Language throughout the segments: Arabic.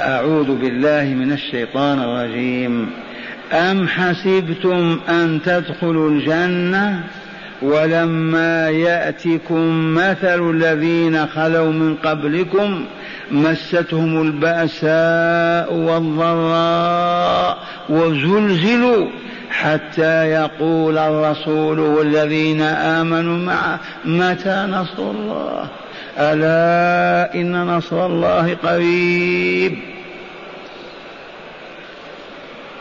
أعوذ بالله من الشيطان الرجيم. أم حسبتم أن تدخلوا الجنة ولما يأتكم مثل الذين خلوا من قبلكم مستهم البأساء والضراء وزلزلوا حتى يقول الرسول والذين آمنوا معه متى نصر الله؟ ألا إن نصر الله قريب.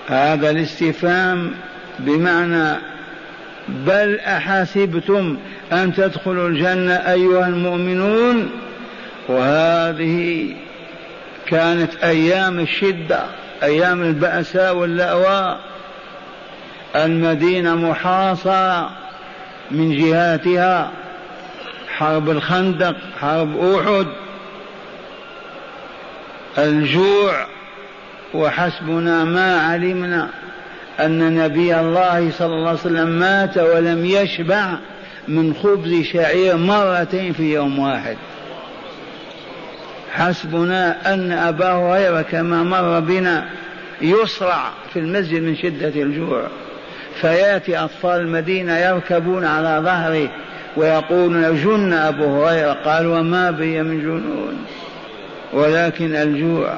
هذا الاستفهام بمعنى بل أحسبتم أن تدخلوا الجنة أيها المؤمنون؟ وهذه كانت أيام الشدة أيام البأساء واللأواء. المدينة محاصرة من جهاتها حرب الخندق حرب أحد. الجوع وحسبنا ما علمنا أن نبي الله صلى الله عليه وسلم مات ولم يشبع من خبز شعير مرتين في يوم واحد. حسبنا أن أبا هريرة كما مر بنا يصرع في المسجد من شدة الجوع. فيأتي أطفال المدينة يركبون على ظهره ويقولون جن أبو هريرة. قال وما بي من جنون ولكن الجوع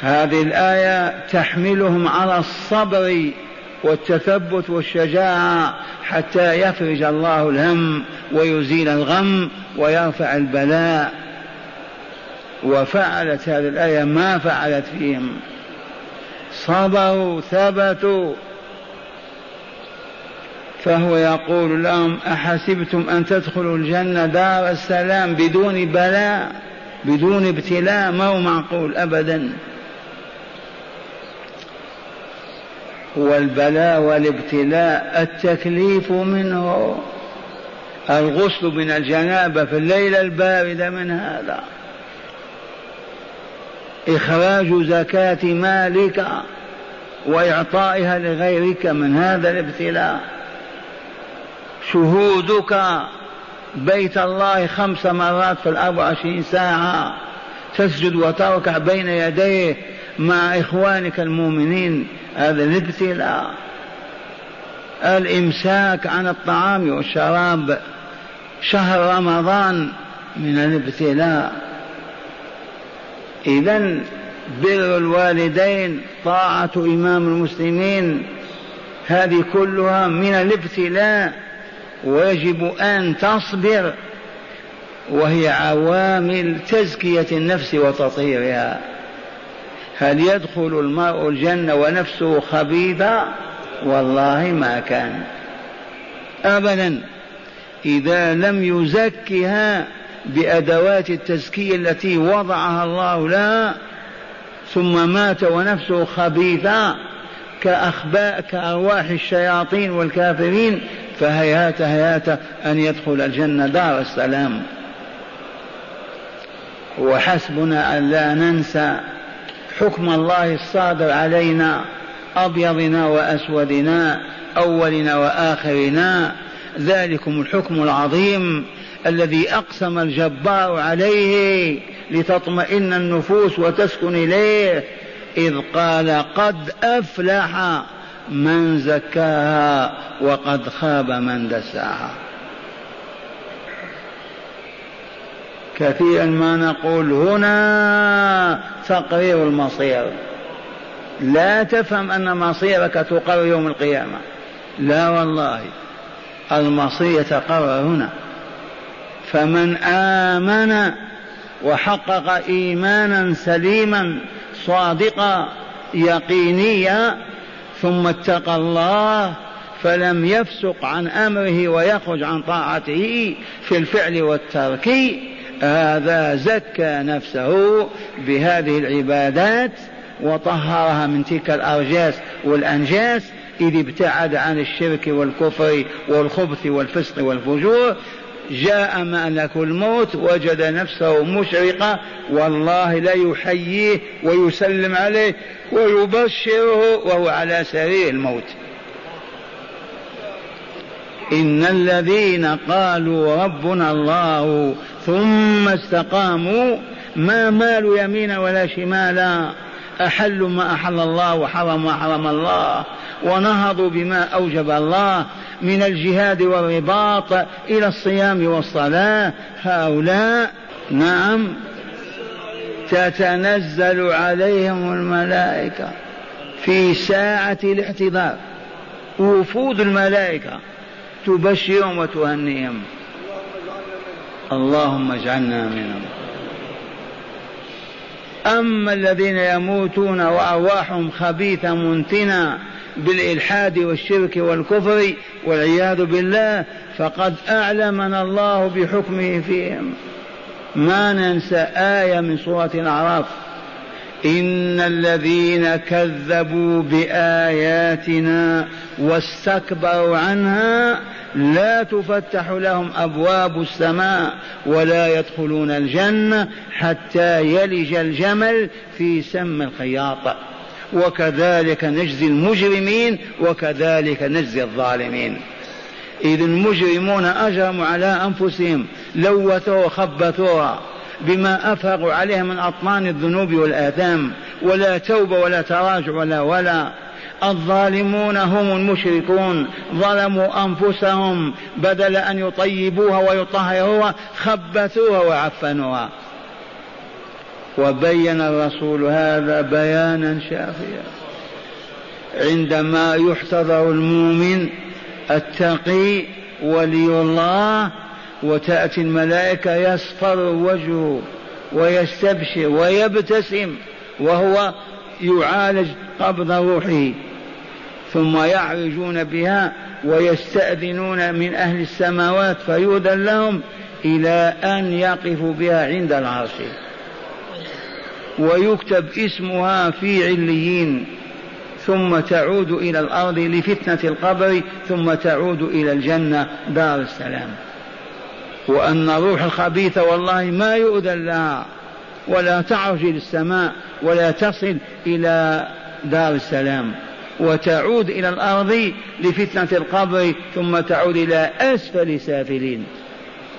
هذه الآية تحملهم على الصبر والتثبت والشجاعة حتى يفرج الله الهم ويزيل الغم ويرفع البلاء. وفعلت هذه الآية ما فعلت فيهم. صبروا ثبتوا. فهو يقول لهم أحسبتم أن تدخلوا الجنة دار السلام بدون بلاء بدون ابتلاء؟ ما هو معقول أبدا؟ والبلاء والابتلاء التكليف منه. الغسل من الجنابة في الليلة الباردة من هذا. إخراج زكاة مالك وإعطائها لغيرك من هذا الابتلاء. شهودك بيت الله خمس مرات في الأربع وعشرين ساعة. تسجد وتركع بين يديه مع إخوانك المؤمنين هذا الابتلاء الإمساك عن الطعام والشراب شهر رمضان من الابتلاء إذا بر الوالدين طاعة إمام المسلمين هذه كلها من الابتلاء ويجب أن تصبر وهي عوامل تزكية النفس وتطهيرها. هل يدخل المرء الجنة ونفسه خبيثة والله ما كان. أبدا. إذا لم يزكها بأدوات التزكية التي وضعها الله لها ثم مات ونفسه خبيثة كأخباء كأرواح الشياطين والكافرين فهيهات هيهات أن يدخل الجنة. دار السلام. وحسبنا أن لا ننسى حكم الله الصادر علينا أبيضنا وأسودنا أولنا وآخرنا. ذلكم الحكم العظيم الذي أقسم الجبار عليه لتطمئن النفوس وتسكن إليه. إذ قال قد أفلح من زكاها وقد خاب من دساها. كثيرا ما نقول هنا تقرير المصير. لا تفهم أن مصيرك تقرر يوم القيامة. لا والله المصير يتقرر هنا. فمن آمن وحقق إيمانا سليما صادقا يقينيا ثم اتقى الله فلم يفسق عن أمره ويخرج عن طاعته في الفعل والترك هذا زكى نفسه بهذه العبادات وطهرها من تلك الأرجاس والأنجاس إذ ابتعد عن الشرك والكفر والخبث والفسق والفجور. جاء ملك الموت وجد نفسه مشرقة والله لا يحييه ويسلم عليه ويبشره وهو على سرير الموت. إن الذين قالوا ربنا الله ثم استقاموا ما مالوا يمينا ولا شمالا أحلوا ما أحل الله وحرموا ما حرم الله ونهضوا بما أوجب الله من الجهاد والرباط إلى الصيام والصلاة. هؤلاء نعم تتنزل عليهم الملائكة في ساعة الاحتضار وفود الملائكة. تبشرهم وتهنيهم اللهم اجعلنا منهم. أما الذين يموتون وأرواحهم خبيثة منتنة بالإلحاد والشرك والكفر والعياذ بالله فقد أعلمنا الله بحكمه فيهم. ما ننسى آية من سورة الأعراف. إن الذين كذبوا بآياتنا واستكبروا عنها لا تفتح لهم أبواب السماء ولا يدخلون الجنة حتى يلج الجمل في سم الخياط. وكذلك نجزي المجرمين وكذلك نجزي الظالمين. إذ المجرمون أجرموا على أنفسهم لوثوا وخبثوها بما أفرغوا عليها من أطنان الذنوب والآثام ولا توبة ولا تراجع ولا ولا. الظالمون هم المشركون ظلموا أنفسهم بدل أن يطيبوها ويطهروها خبثوها وعفنوها. وبين الرسول هذا بيانا شافيا. عندما يحتضر المؤمن التقي ولي الله وتأتي الملائكة يصفر وجهه ويستبشر ويبتسم وهو يعالج قبض روحه ثم يعرجون بها ويستأذنون من أهل السماوات فيؤذن لهم إلى أن يقفوا بها عند العرش. ويكتب اسمها في عليين ثم تعود إلى الأرض لفتنة القبر ثم تعود إلى الجنة دار السلام. وأن الروح الخبيثة والله ما يؤذن لها ولا تعرج إلى السماء ولا تصل إلى دار السلام وتعود إلى الأرض لفتنة القبر ثم تعود إلى أسفل سافلين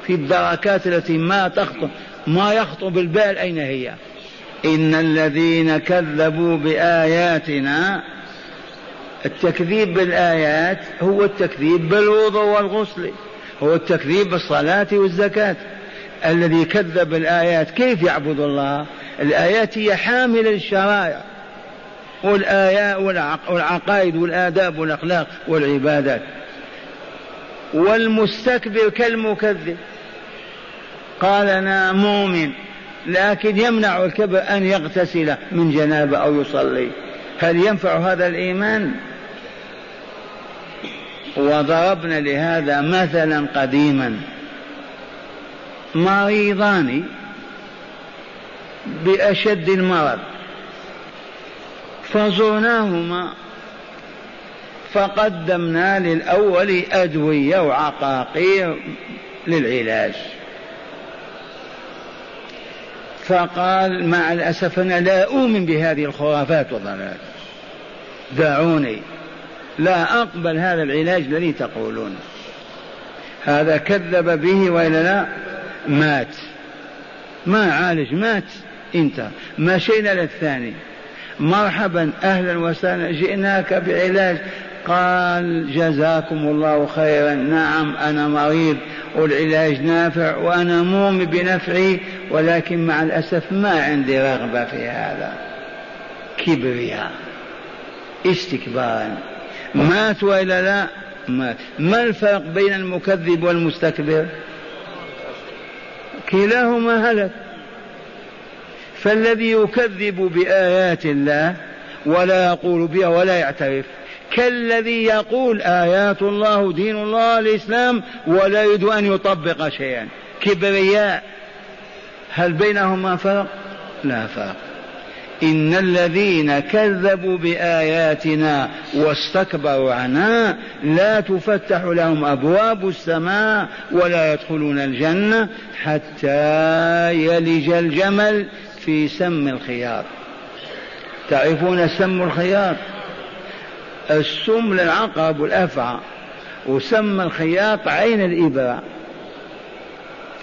في الدركات التي ما تخطر ما يخطر بالبال أين هي؟ إن الذين كذبوا بآياتنا التكذيب بالآيات هو التكذيب بالوضوء والغسل. هو التكذيب بالصلاة والزكاة. الذي كذب الآيات كيف يعبد الله؟ الآيات هي حاملة للشرائع والآيات والعقائد والآداب والأخلاق والعبادات. والمستكبر كالمكذب. قال أنا مؤمن لكن يمنع الكبر أن يغتسل من جنابة أو يصلي. هل ينفع هذا الإيمان؟ وضربنا لهذا مثلا قديما. مريضان بأشد المرض. فزرناهما فقدمنا للأول أدوية وعقاقير للعلاج. فقال مع الأسف أنا لا أؤمن بهذه الخرافات والضلال دعوني. لا أقبل هذا العلاج الذي تقولون. هذا كذب به وإلا لا مات. ما عالج مات. انت مشينا للثاني. مرحبا أهلا وسهلا. جئناك بعلاج. قال جزاكم الله خيرا. نعم أنا مريض. والعلاج نافع وأنا مؤمن بنفعه ولكن مع الأسف ما عندي رغبة في هذا. كبرياء. استكبارا. مات وإلا لا؟ مات. ما الفرق بين المكذب والمستكبر؟ كلاهما هلك. فالذي يكذب بآيات الله ولا يقول بها ولا يعترف كالذي يقول آيات الله دين الله الإسلام ولا يريد أن يطبق شيئا. كبرياء. هل بينهما فرق؟ لا فرق. إن الذين كذبوا بآياتنا واستكبروا عنها لا تفتح لهم أبواب السماء ولا يدخلون الجنة حتى يلج الجمل في سم الخياط تعرفون سم الخياط السم للعقرب والأفعى وسم الخياط عين الإبرة.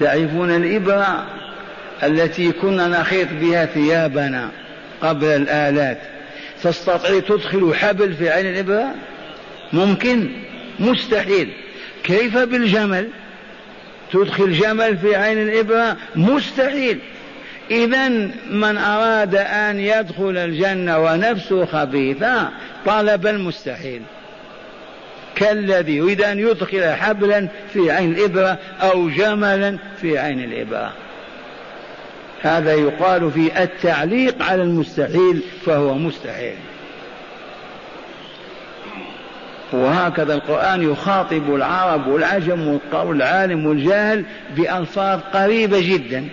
تعرفون الإبرة التي كنا نخيط بها ثيابنا؟ قبل الآلات. تستطيع تدخل حبل في عين الإبرة؟ ممكن. مستحيل. كيف بالجمل؟ تدخل جمل في عين الإبرة؟ مستحيل. إذا من أراد أن يدخل الجنة ونفسه خبيثة طلب المستحيل. كالذي يريد أن يدخل حبلا في عين الإبرة أو جملا في عين الإبرة. هذا يقال في التعليق على المستحيل فهو مستحيل. وهكذا القرآن يخاطب العرب والعجم والعالم والجاهل بألفاظ قريبة جدا.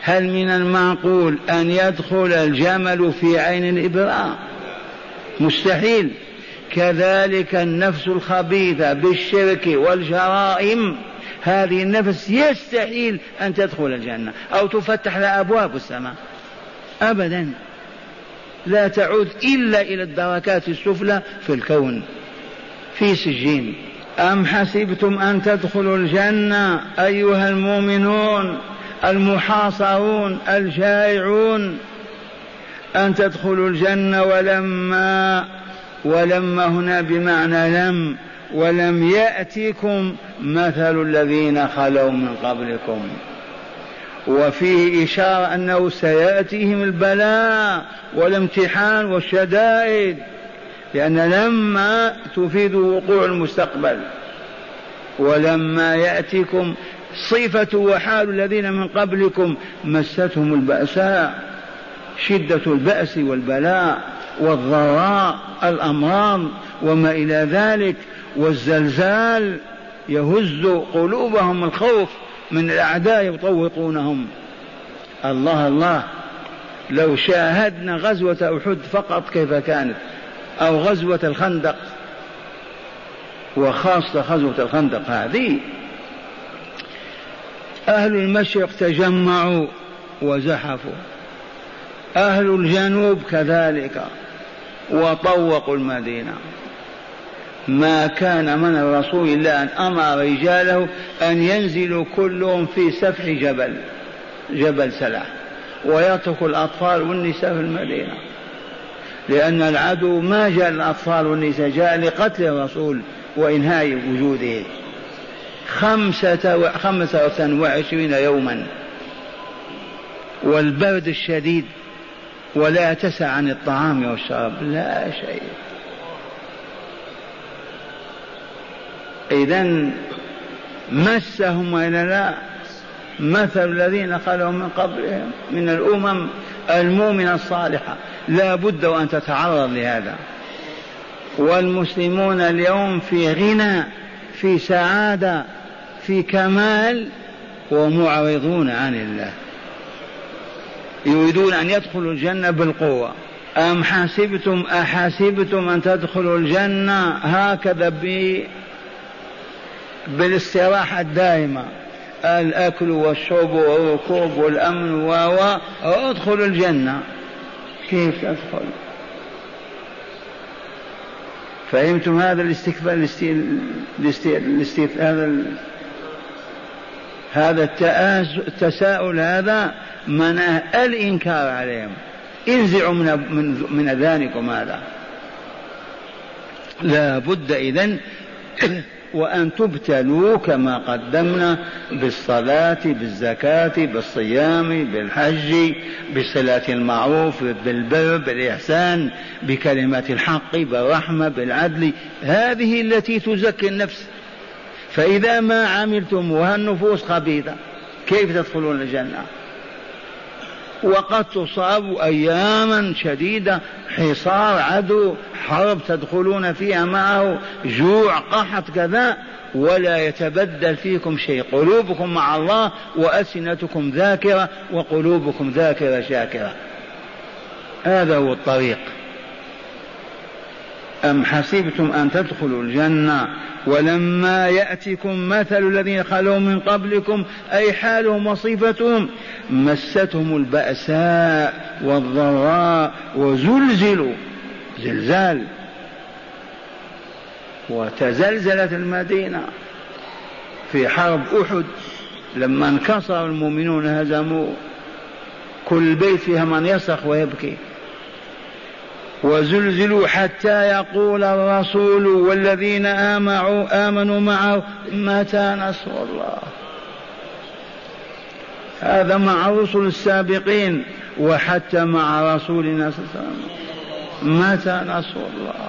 هل من المعقول أن يدخل الجمل في عين الإبراء؟ مستحيل. كذلك النفس الخبيثة بالشرك والجرائم هذه النفس يستحيل أن تدخل الجنة أو تفتح لها أبواب السماء. أبدا. لا تعود إلا إلى الدركات السفلى في الكون. في سجين. أم حسبتم أن تدخلوا الجنة أيها المؤمنون المحاصرون الجائعون؟ أن تدخلوا الجنة ولما ولما هنا بمعنى لم. ولم يأتكم مثل الذين خلوا من قبلكم. وفيه إشارة أنه سيأتيهم البلاء والامتحان والشدائد لأن لما تفيد وقوع المستقبل ولما يأتكم صفة وحال الذين من قبلكم مستهم البأساء شدة البأس والبلاء والضراء الأمراض وما إلى ذلك. والزلزال يهز قلوبهم الخوف من الأعداء يطوقونهم الله الله لو شاهدنا غزوة أحد فقط كيف كانت أو غزوة الخندق وخاصة غزوة الخندق هذه أهل المشرق تجمعوا وزحفوا. أهل الجنوب كذلك وطوقوا المدينة. ما كان من الرسول إلا أن أمر رجاله أن ينزلوا كلهم في سفح جبل جبل سلاح ويترك الأطفال والنساء في المدينة. لأن العدو ما جاء الأطفال والنساء جاء لقتل الرسول وإنهاء وجوده. خمسة, خمسة وعشرين يوما. والبرد الشديد ولا تسع عن الطعام والشراب لا شيء. إذا مسهم وإلا لا؟ مثل الذين خلوا من قبلهم من الأمم المؤمنة الصالحة. لا بد وأن تتعرض لهذا. والمسلمون اليوم في غنى في سعادة في كمال ومعرضون عن الله. يريدون أن يدخلوا الجنة بالقوة. أم حسبتم أحسبتم أن تدخلوا الجنة؟ هكذا بالاستراحة الدائمة. الأكل والشرب والركوب والأمن و ادخلوا الجنة. كيف تدخل فهمتم هذا الاستكبار هذا هذا التساؤل هذا مناه الإنكار عليهم. انزعوا من من, من أذانكم هذا. لا بد إذن وأن تبتلوا كما قدمنا بالصلاة بالزكاة بالصيام بالحج بصلاة المعروف بالبر بالإحسان بكلمة الحق بالرحمة بالعدل. هذه التي تزكي النفس. فإذا ما عملتم وها النفوس خبيثة كيف تدخلون الجنة؟ وقد تصاب أياما شديدة حصار عدو حرب تدخلون فيها معه جوع قحط كذا ولا يتبدل فيكم شيء. قلوبكم مع الله وألسنتكم ذاكرة وقلوبكم ذاكرة شاكرة. هذا هو الطريق. أم حسبتم أن تدخلوا الجنة؟ ولما يأتكم مثل الذين خلوا من قبلكم أي حالهم وصفتهم؟ مستهم البأساء والضراء وزلزلوا زلزال. وتزلزلت المدينة في حرب أحد. لما انكسر المؤمنون هزموا كل بيت فيها من يصرخ ويبكي. وزلزلوا حتى يقول الرسول والذين آمنوا آمنوا معه متى نصر الله؟ هذا مع الرسل السابقين وحتى مع رسولنا صلى الله عليه وسلم. متى نصر الله؟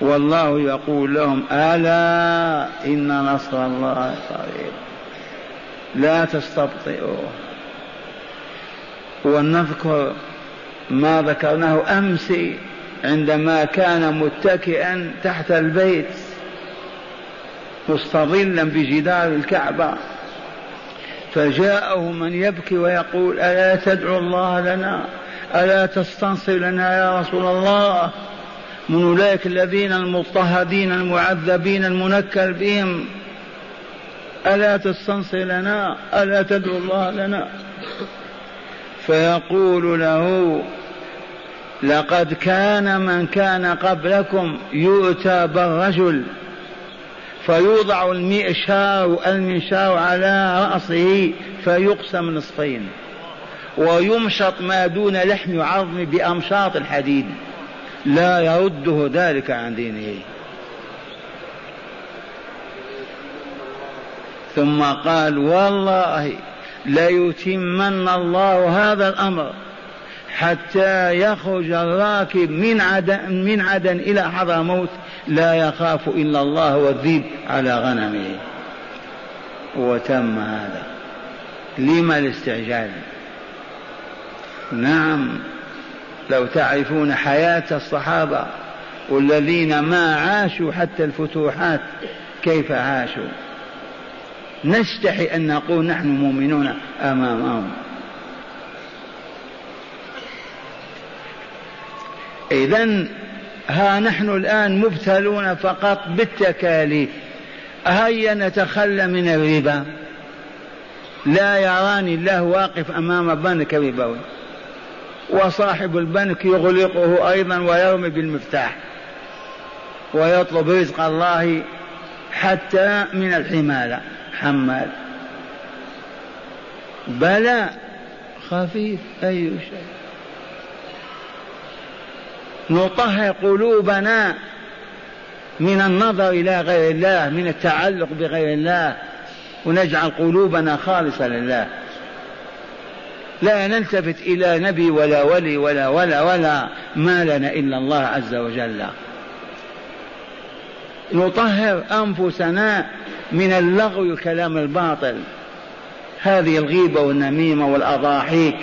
والله يقول لهم ألا إن نصر الله قريب. لا تستبطئوه. ونذكر ما ذكرناه أمس عندما كان متكئا تحت البيت مستظلا بجدار الكعبة. فجاءه من يبكي ويقول ألا تدعو الله لنا؟ ألا تستنصر لنا يا رسول الله؟ من أولئك الذين المضطهدين المعذبين المنكر بهم ألا تستنصر لنا؟ ألا تدعو الله لنا؟ فيقول له لقد كان من كان قبلكم يؤتى بالرجل فيوضع المئشار المنشار على رأسه فيقسم نصفين ويمشط ما دون لحم عظم بأمشاط الحديد لا يرده ذلك عن دينه. ثم قال والله ليتمن الله هذا الأمر حتى يخرج الراكب من عدن, من عدن إلى حضرموت لا يخاف إلا الله والذيب على غنمه. وتم هذا. لما الاستعجال؟ نعم لو تعرفون حياة الصحابة والذين ما عاشوا حتى الفتوحات كيف عاشوا؟ نستحي أن نقول نحن مؤمنون أمامهم. إذا ها نحن الآن مبتلون فقط بالتكاليف هيا نتخلى من الربا. لا يراني الله واقف أمام بنك ربوي وصاحب البنك يغلقه أيضا ويرمي بالمفتاح. ويطلب رزق الله حتى من الحمالة. حمال بلى. خفيف. أي شيء. نطهر قلوبنا من النظر إلى غير الله من التعلق بغير الله ونجعل قلوبنا خالصة لله. لا نلتفت إلى نبي ولا ولي ولا ولا ولا ما لنا إلا الله عز وجل. نطهر أنفسنا من اللغو والكلام الباطل. هذه الغيبة والنميمة والأضاحيك.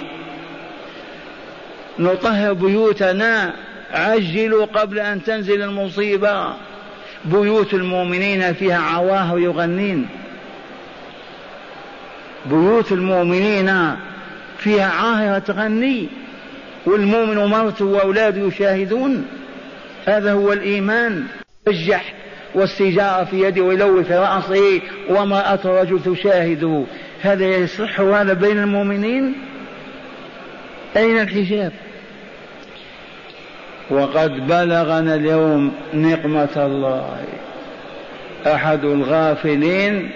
نطهر بيوتنا. عجلوا قبل أن تنزل المصيبة. بيوت المؤمنين فيها عواهر يغنين بيوت المؤمنين فيها عاهرة تغني والمؤمن ومرته وأولاده يشاهدون. هذا هو الإيمان. يجح والسجارة في يده ويلوي في رأسه وامرأة الرجل تشاهده هذا يصح هذا بين المؤمنين؟ أين الحجاب؟ وقد بلغنا اليوم نقمة الله. أحد الغافلين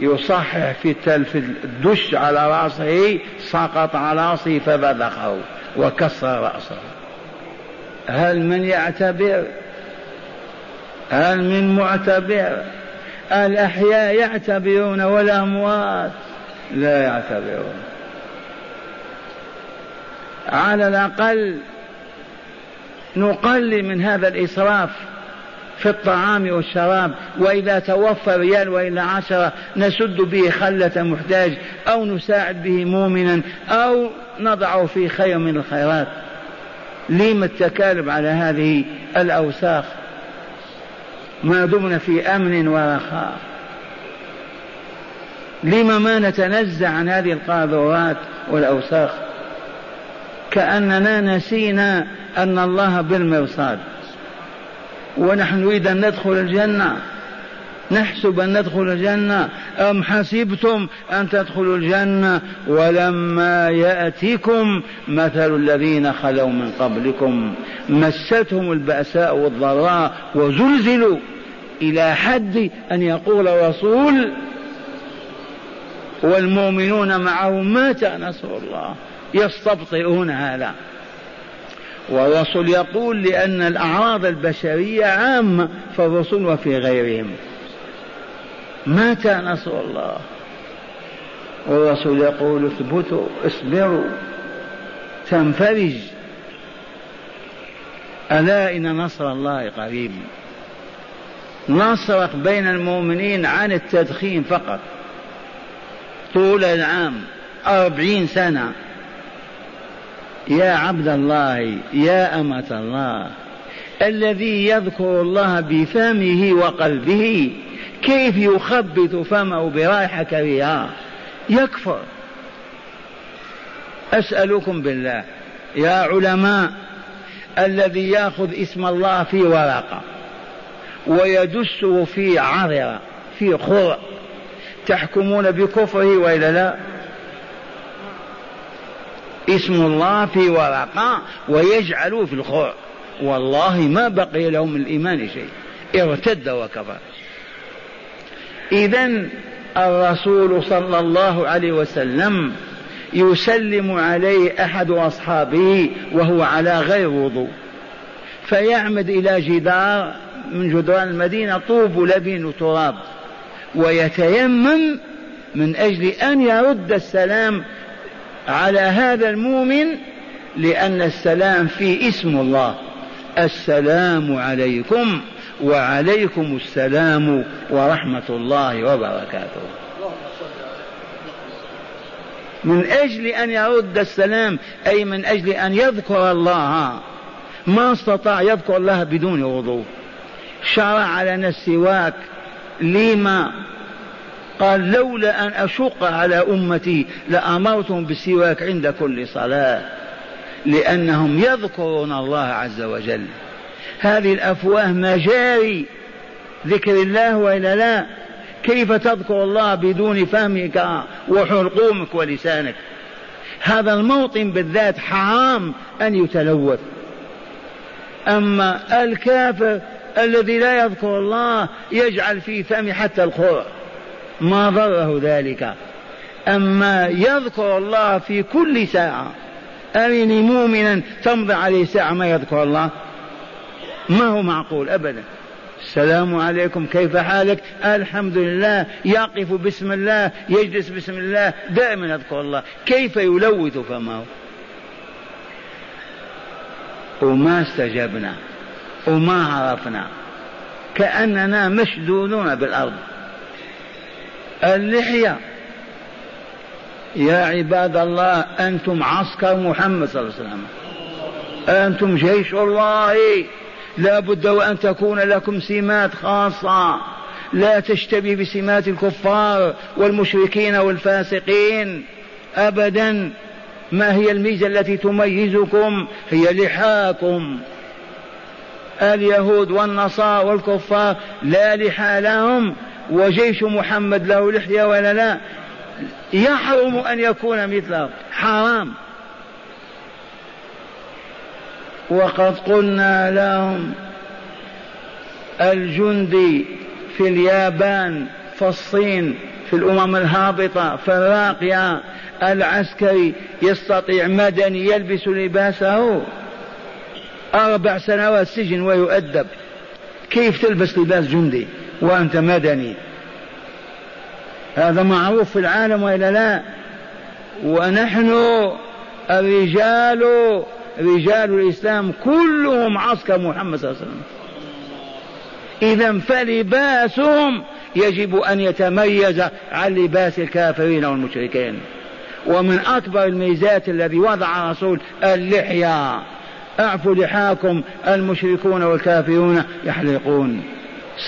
يصحح في التلف الدش على رأسه سقط على رأسه فبذخه وكسر رأسه. هل من يعتبر هل من معتبر الأحياء يعتبرون والأموات لا يعتبرون. على الأقل نقلل من هذا الإسراف في الطعام والشراب وإذا توفى ريال وإلا عشرة نسد به خلة محتاج أو نساعد به مؤمنا أو نضعه في خير من الخيرات. لم التكالب على هذه الأوساخ؟ ما دمنا في أمن ورخاء لما ما نتنزع عن هذه القاذورات والأوساخ؟ كأننا نسينا أن الله بالمرصاد. ونحن نريد أن ندخل الجنة. نحسب أن ندخل الجنة. أم حسبتم أن تدخلوا الجنة؟ ولما يأتكم مثل الذين خلوا من قبلكم مستهم البأساء والضراء وزلزلوا. إلى حد أن يقول الرسول والمؤمنون معه متى نصر الله يستبطئون هذا. والرسول يقول لأن الأعراض البشرية عامة في الرسل وفي غيرهم. متى نصر الله. والرسول يقول اثبتوا اصبروا تنفرج. ألا إن نصر الله قريب. نصرك بين المؤمنين عن التدخين فقط. طول العام أربعين سنة. يا عبد الله يا أمة الله الذي يذكر الله بفمه وقلبه كيف يخبط فمه برائحة كريهة. يكفر. أسألكم بالله يا علماء الذي يأخذ اسم الله في ورقة. ويدسه في عرره في خرق تحكمون بكفره وإلا لا؟ اسم الله في ورقة ويجعله في الخرق والله ما بقي لهم من الإيمان شيء. ارتد وكفر. اذا الرسول صلى الله عليه وسلم يسلم عليه أحد أصحابه وهو على غير وضوء. فيعمد إلى جدار من جدران المدينة طوب لبن وتراب ويتيمم من أجل أن يرد السلام على هذا المؤمن لأن السلام فيه اسم الله. السلام عليكم وعليكم السلام ورحمة الله وبركاته. من أجل أن يرد السلام أي من أجل أن يذكر الله. ما استطاع يذكر الله بدون وضوء. شرع لنا السواك لما قال لولا أن أشق على أمتي لأمرتهم بالسواك عند كل صلاة لأنهم يذكرون الله عز وجل. هذه الأفواه مجاري ذكر الله وإلا لا؟ كيف تذكر الله بدون فهمك وحلقومك ولسانك؟ هذا الموطن بالذات حرام أن يتلوث. أما الكافر الذي لا يذكر الله يجعل في فم حتى الخرع ما ضره ذلك. أما يذكر الله في كل ساعة. أرني مؤمنا تمضي عليه ساعة ما يذكر الله؟ ما هو معقول أبدا. السلام عليكم كيف حالك؟ الحمد لله يقف بسم الله يجلس بسم الله دائما يذكر الله. كيف يلوث فمه؟ وما استجبنا وما عرفنا كأننا مشدودون بالأرض. اللحية يا عباد الله أنتم عسكر محمد صلى الله عليه وسلم. أنتم جيش الله. لا بد وأن تكون لكم سمات خاصة. لا تشتبه بسمات الكفار والمشركين والفاسقين أبدا. ما هي الميزة التي تميزكم؟ هي لحاكم. اليهود والنصارى والكفار لا لحى لهم وجيش محمد له لحية ولا لا. يحرم أن يكون مثله. حرام. وقد قلنا لهم الجندي في اليابان في الصين في الأمم الهابطة في الراقية العسكري يستطيع مدني يلبس لباسه. أربع سنوات سجن ويؤدب. كيف تلبس لباس جندي وأنت مدني؟ هذا معروف في العالم وإلا لا؟ ونحن الرجال رجال الإسلام كلهم عسكر محمد صلى الله عليه وسلم. إذا فلباسهم يجب أن يتميز عن لباس الكافرين والمشركين. ومن أكبر الميزات الذي وضع الرسول اللحية. اعفوا لحاكم المشركون والكافرون يحلقون.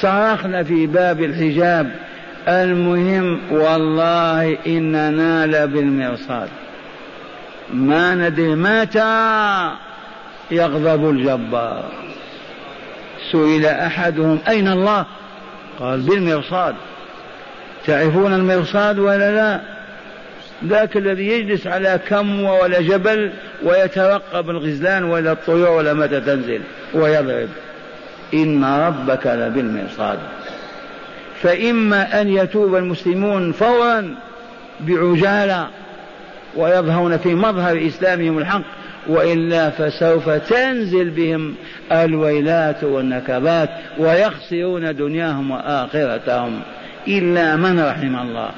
صرخنا في باب الحجاب. المهم والله إننا لبالمرصاد ما ندري متى يغضب الجبار. سئل أحدهم أين الله؟ قال بالمرصاد. تعرفون المرصاد ولا لا؟ ذاك الذي يجلس على كموة ولا جبل ويترقب الغزلان ولا الطيور ولا متى تنزل ويضرب. إن ربك لبالمرصاد. فإما أن يتوب المسلمون فورا بعجالة ويظهرون في مظهر إسلامهم الحق وإلا فسوف تنزل بهم الويلات والنكبات ويخسرون دنياهم وآخرتهم. إلا من رحم الله.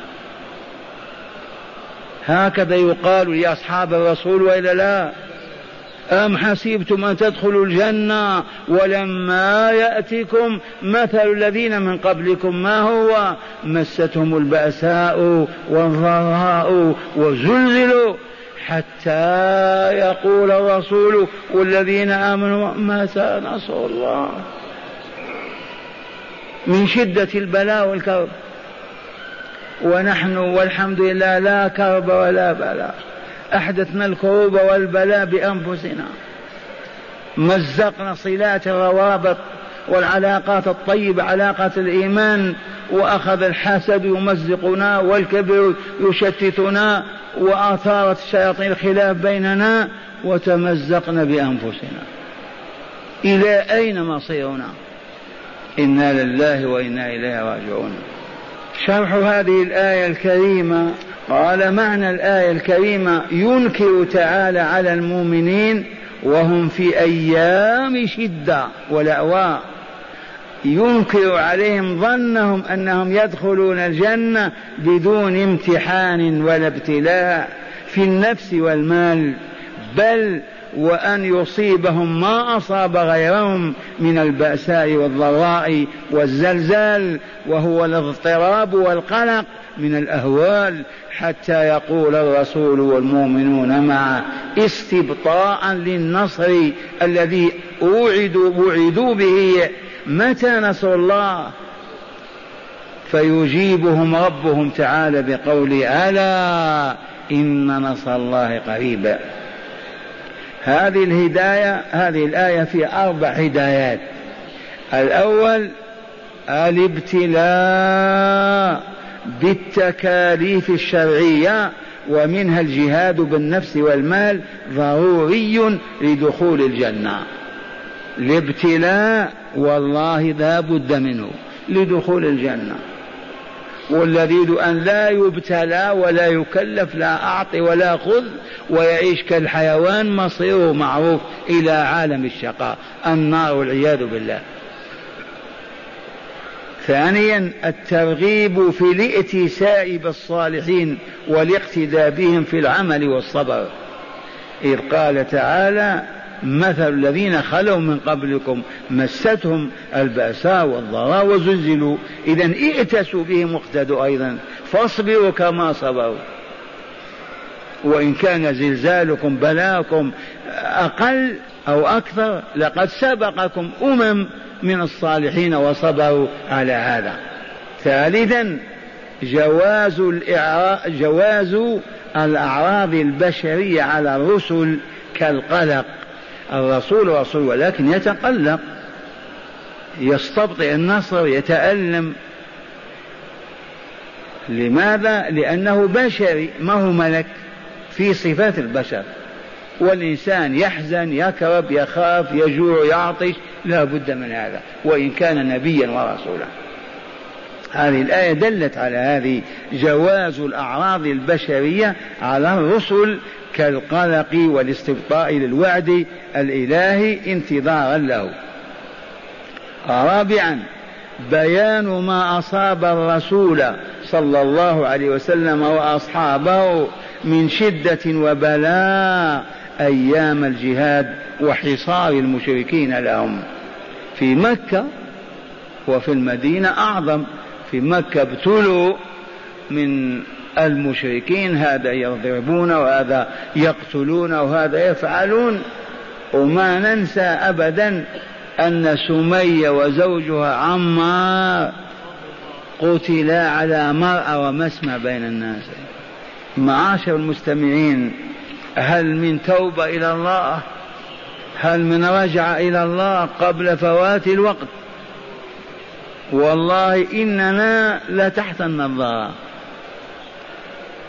هكذا يقال لأصحاب الرسول وإلا لا؟ أم حسبتم أن تدخلوا الجنة ولما يأتكم مثل الذين من قبلكم؟ ما هو؟ مستهم البأساء والضراء وزلزلوا حتى يقول الرسول والذين آمنوا متى نصر الله. من شدة البلاء والكرب. ونحن والحمد لله لا كرب ولا بلاء. أحدثنا الكروب والبلاء بأنفسنا. مزقنا صلات الروابط والعلاقات الطيبة علاقة الإيمان وأخذ الحسد يمزقنا والكبر يشتتنا وأثارت الشياطين الخلاف بيننا وتمزقنا بأنفسنا. إلى أين مصيرنا؟ إنا لله وإنا إليه راجعون. شرح هذه الآية الكريمة قال معنى الآية الكريمة ينكر تعالى على المؤمنين وهم في أيام شدة ولأواء ينكر عليهم ظنهم أنهم يدخلون الجنة بدون امتحان ولا ابتلاء في النفس والمال بل وأن يصيبهم ما أصاب غيرهم من البأساء والضراء والزلزال وهو الاضطراب والقلق من الأهوال حتى يقول الرسول والمؤمنون معه استبطاء للنصر الذي أوعدوا وعدوا به متى نصر الله؟ فيجيبهم ربهم تعالى بقول ألا إن نصر الله قريب هذه الهداية هذه الآية في أربع هدايات. الأول الابتلاء بالتكاليف الشرعية ومنها الجهاد بالنفس والمال ضروري لدخول الجنة. الابتلاء والله لا بد منه لدخول الجنة. والذي يريد أن لا يبتلى ولا يكلف لا أعطي ولا خذ ويعيش كالحيوان مصيره معروف إلى عالم الشقاء. النار والعياذ بالله. ثانيا الترغيب في الائتساء بالصالحين والاقتداء بهم في العمل والصبر. إذ قال تعالى مثل الذين خلوا من قبلكم مستهم البأساء والضراء وزلزلوا. إذا ائتسوا بهم واقتدوا أيضا فاصبروا كما صبروا. وإن كان زلزالكم بلاكم أقل أو أكثر لقد سبقكم أمم من الصالحين وصبروا على هذا. ثالثا جواز جواز الأعراض البشرية على الرسل كالقلق. الرسول رسول ولكن يتقلق يستبطئ النصر يتألم لماذا؟ لأنه بشري ما هو ملك؟ في صفات البشر. والإنسان يحزن يكرب يخاف يجوع يعطش لا بد من هذا. وإن كان نبيا ورسولا. هذه الآية دلت على هذه جواز الأعراض البشرية على الرسل كالقلق والاستبطاء للوعد الإلهي انتظارا له. رابعا بيان ما أصاب الرسول صلى الله عليه وسلم وأصحابه من شدة وبلاء أيام الجهاد وحصار المشركين لهم. في مكة وفي المدينة أعظم في مكة ابتلوا من المشركين هذا يضربون وهذا يقتلون وهذا يفعلون. وما ننسى أبدا أن سمية وزوجها عمار قتلا على مرأى ومسمع بين الناس. معاشر المستمعين هل من توبة إلى الله؟ هل من رجع إلى الله قبل فوات الوقت؟ والله إننا لتحت النظارة.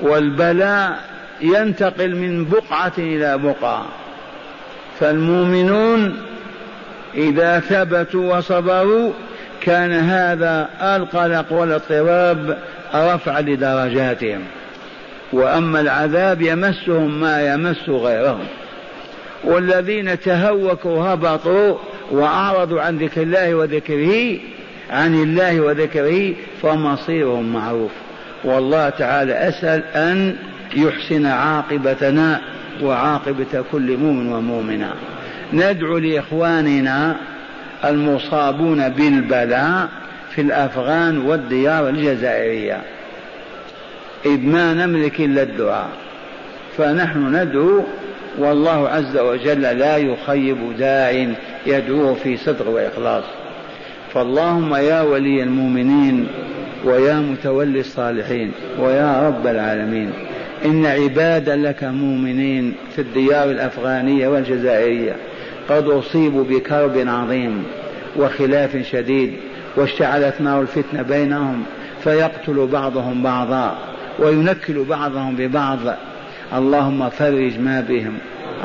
والبلاء ينتقل من بقعة إلى بقعة. فالمؤمنون إذا ثبتوا وصبروا كان هذا القلق والاضطراب رفع لدرجاتهم. وأما العذاب يمسهم ما يمس غيرهم. والذين تهوكوا هبطوا وأعرضوا عن ذكر الله وذكره عن الله وذكره فمصيرهم معروف. والله تعالى أسأل أن يحسن عاقبتنا وعاقبة كل مؤمن ومؤمنة. ندعو لإخواننا المصابون بالبلاء في الأفغان والديار الجزائرية. إذ ما نملك إلا الدعاء. فنحن ندعو والله عز وجل لا يخيب داع يدعوه في صدق وإخلاص. فاللهم يا ولي المؤمنين ويا متولي الصالحين ويا رب العالمين إن عبادا لك مؤمنين في الديار الأفغانية والجزائرية قد أصيبوا بكرب عظيم وخلاف شديد واشتعلت نار الفتنة بينهم فيقتل بعضهم بعضا وينكل بعضهم ببعض اللهم فرج ما بهم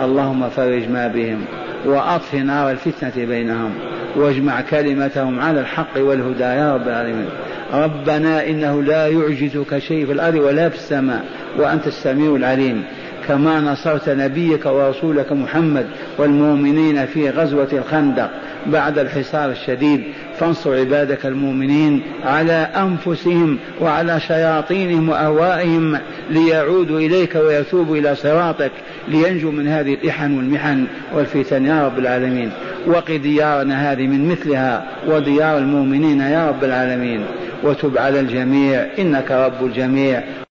اللهم فرج ما بهم وأطفئ نار الفتنة بينهم. واجمع كلمتهم على الحق والهدى يا رب العالمين. ربنا إنه لا يعجزك شيء في الأرض ولا في السماء. وأنت السميع العليم. كما نصرت نبيك ورسولك محمد والمؤمنين في غزوة الخندق بعد الحصار الشديد. فانصر عبادك المؤمنين على أنفسهم وعلى شياطينهم وأهوائهم ليعودوا إليك ويتوبوا إلى صراطك لينجوا من هذه الإحن والمحن والفتن. يا رب العالمين وق ديارنا هذه من مثلها وديار المؤمنين يا رب العالمين. وتب على الجميع إنك رب الجميع.